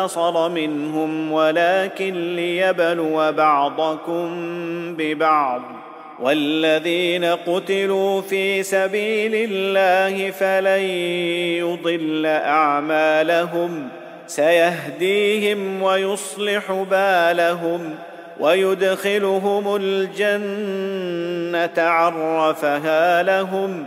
لانتصر منهم ولكن ليبلو بعضكم ببعض. والذين قتلوا في سبيل الله فلن يضل أعمالهم. سيهديهم ويصلح بالهم ويدخلهم الجنة عرفها لهم.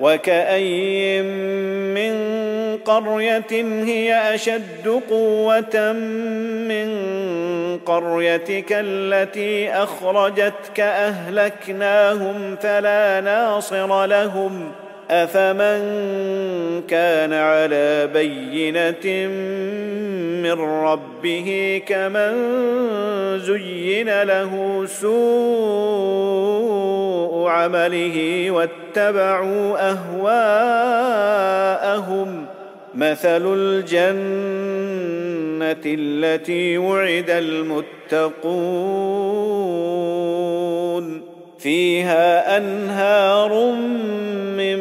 وكأين من قرية هي أشد قوة من قريتك التي أخرجتك أهلكناهم فلا ناصر لهم أفمن كان على بينة من ربه كمن زين له سوء عمله واتبعوا أهواءهم. مثل الجنة التي وعد المتقون. فيها أنهار من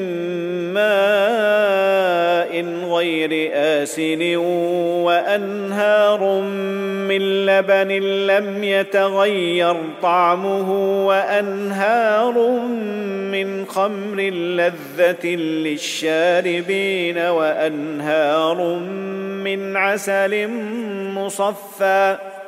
ماء غير آسن وأنهار من لبن لم يتغير طعمه وأنهار من خمر لذة للشاربين وأنهار من عسل مصفّى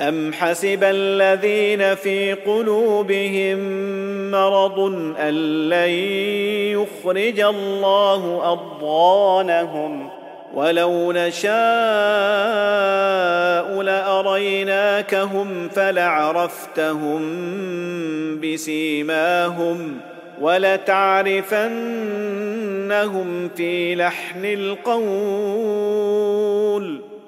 ام حسب الذين في قلوبهم مرض ان لن يخرج الله اضغانهم ولو نشاء لاريناكهم فلعرفتهم بسيماهم ولتعرفنهم في لحن القول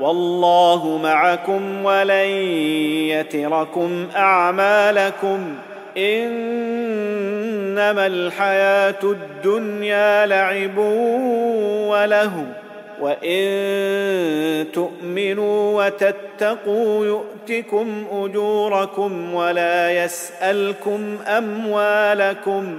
والله معكم ولن يتركم أعمالكم. إنما الحياة الدنيا لعب وله وإن تؤمنوا وتتقوا يؤتكم أجوركم ولا يسألكم أموالكم.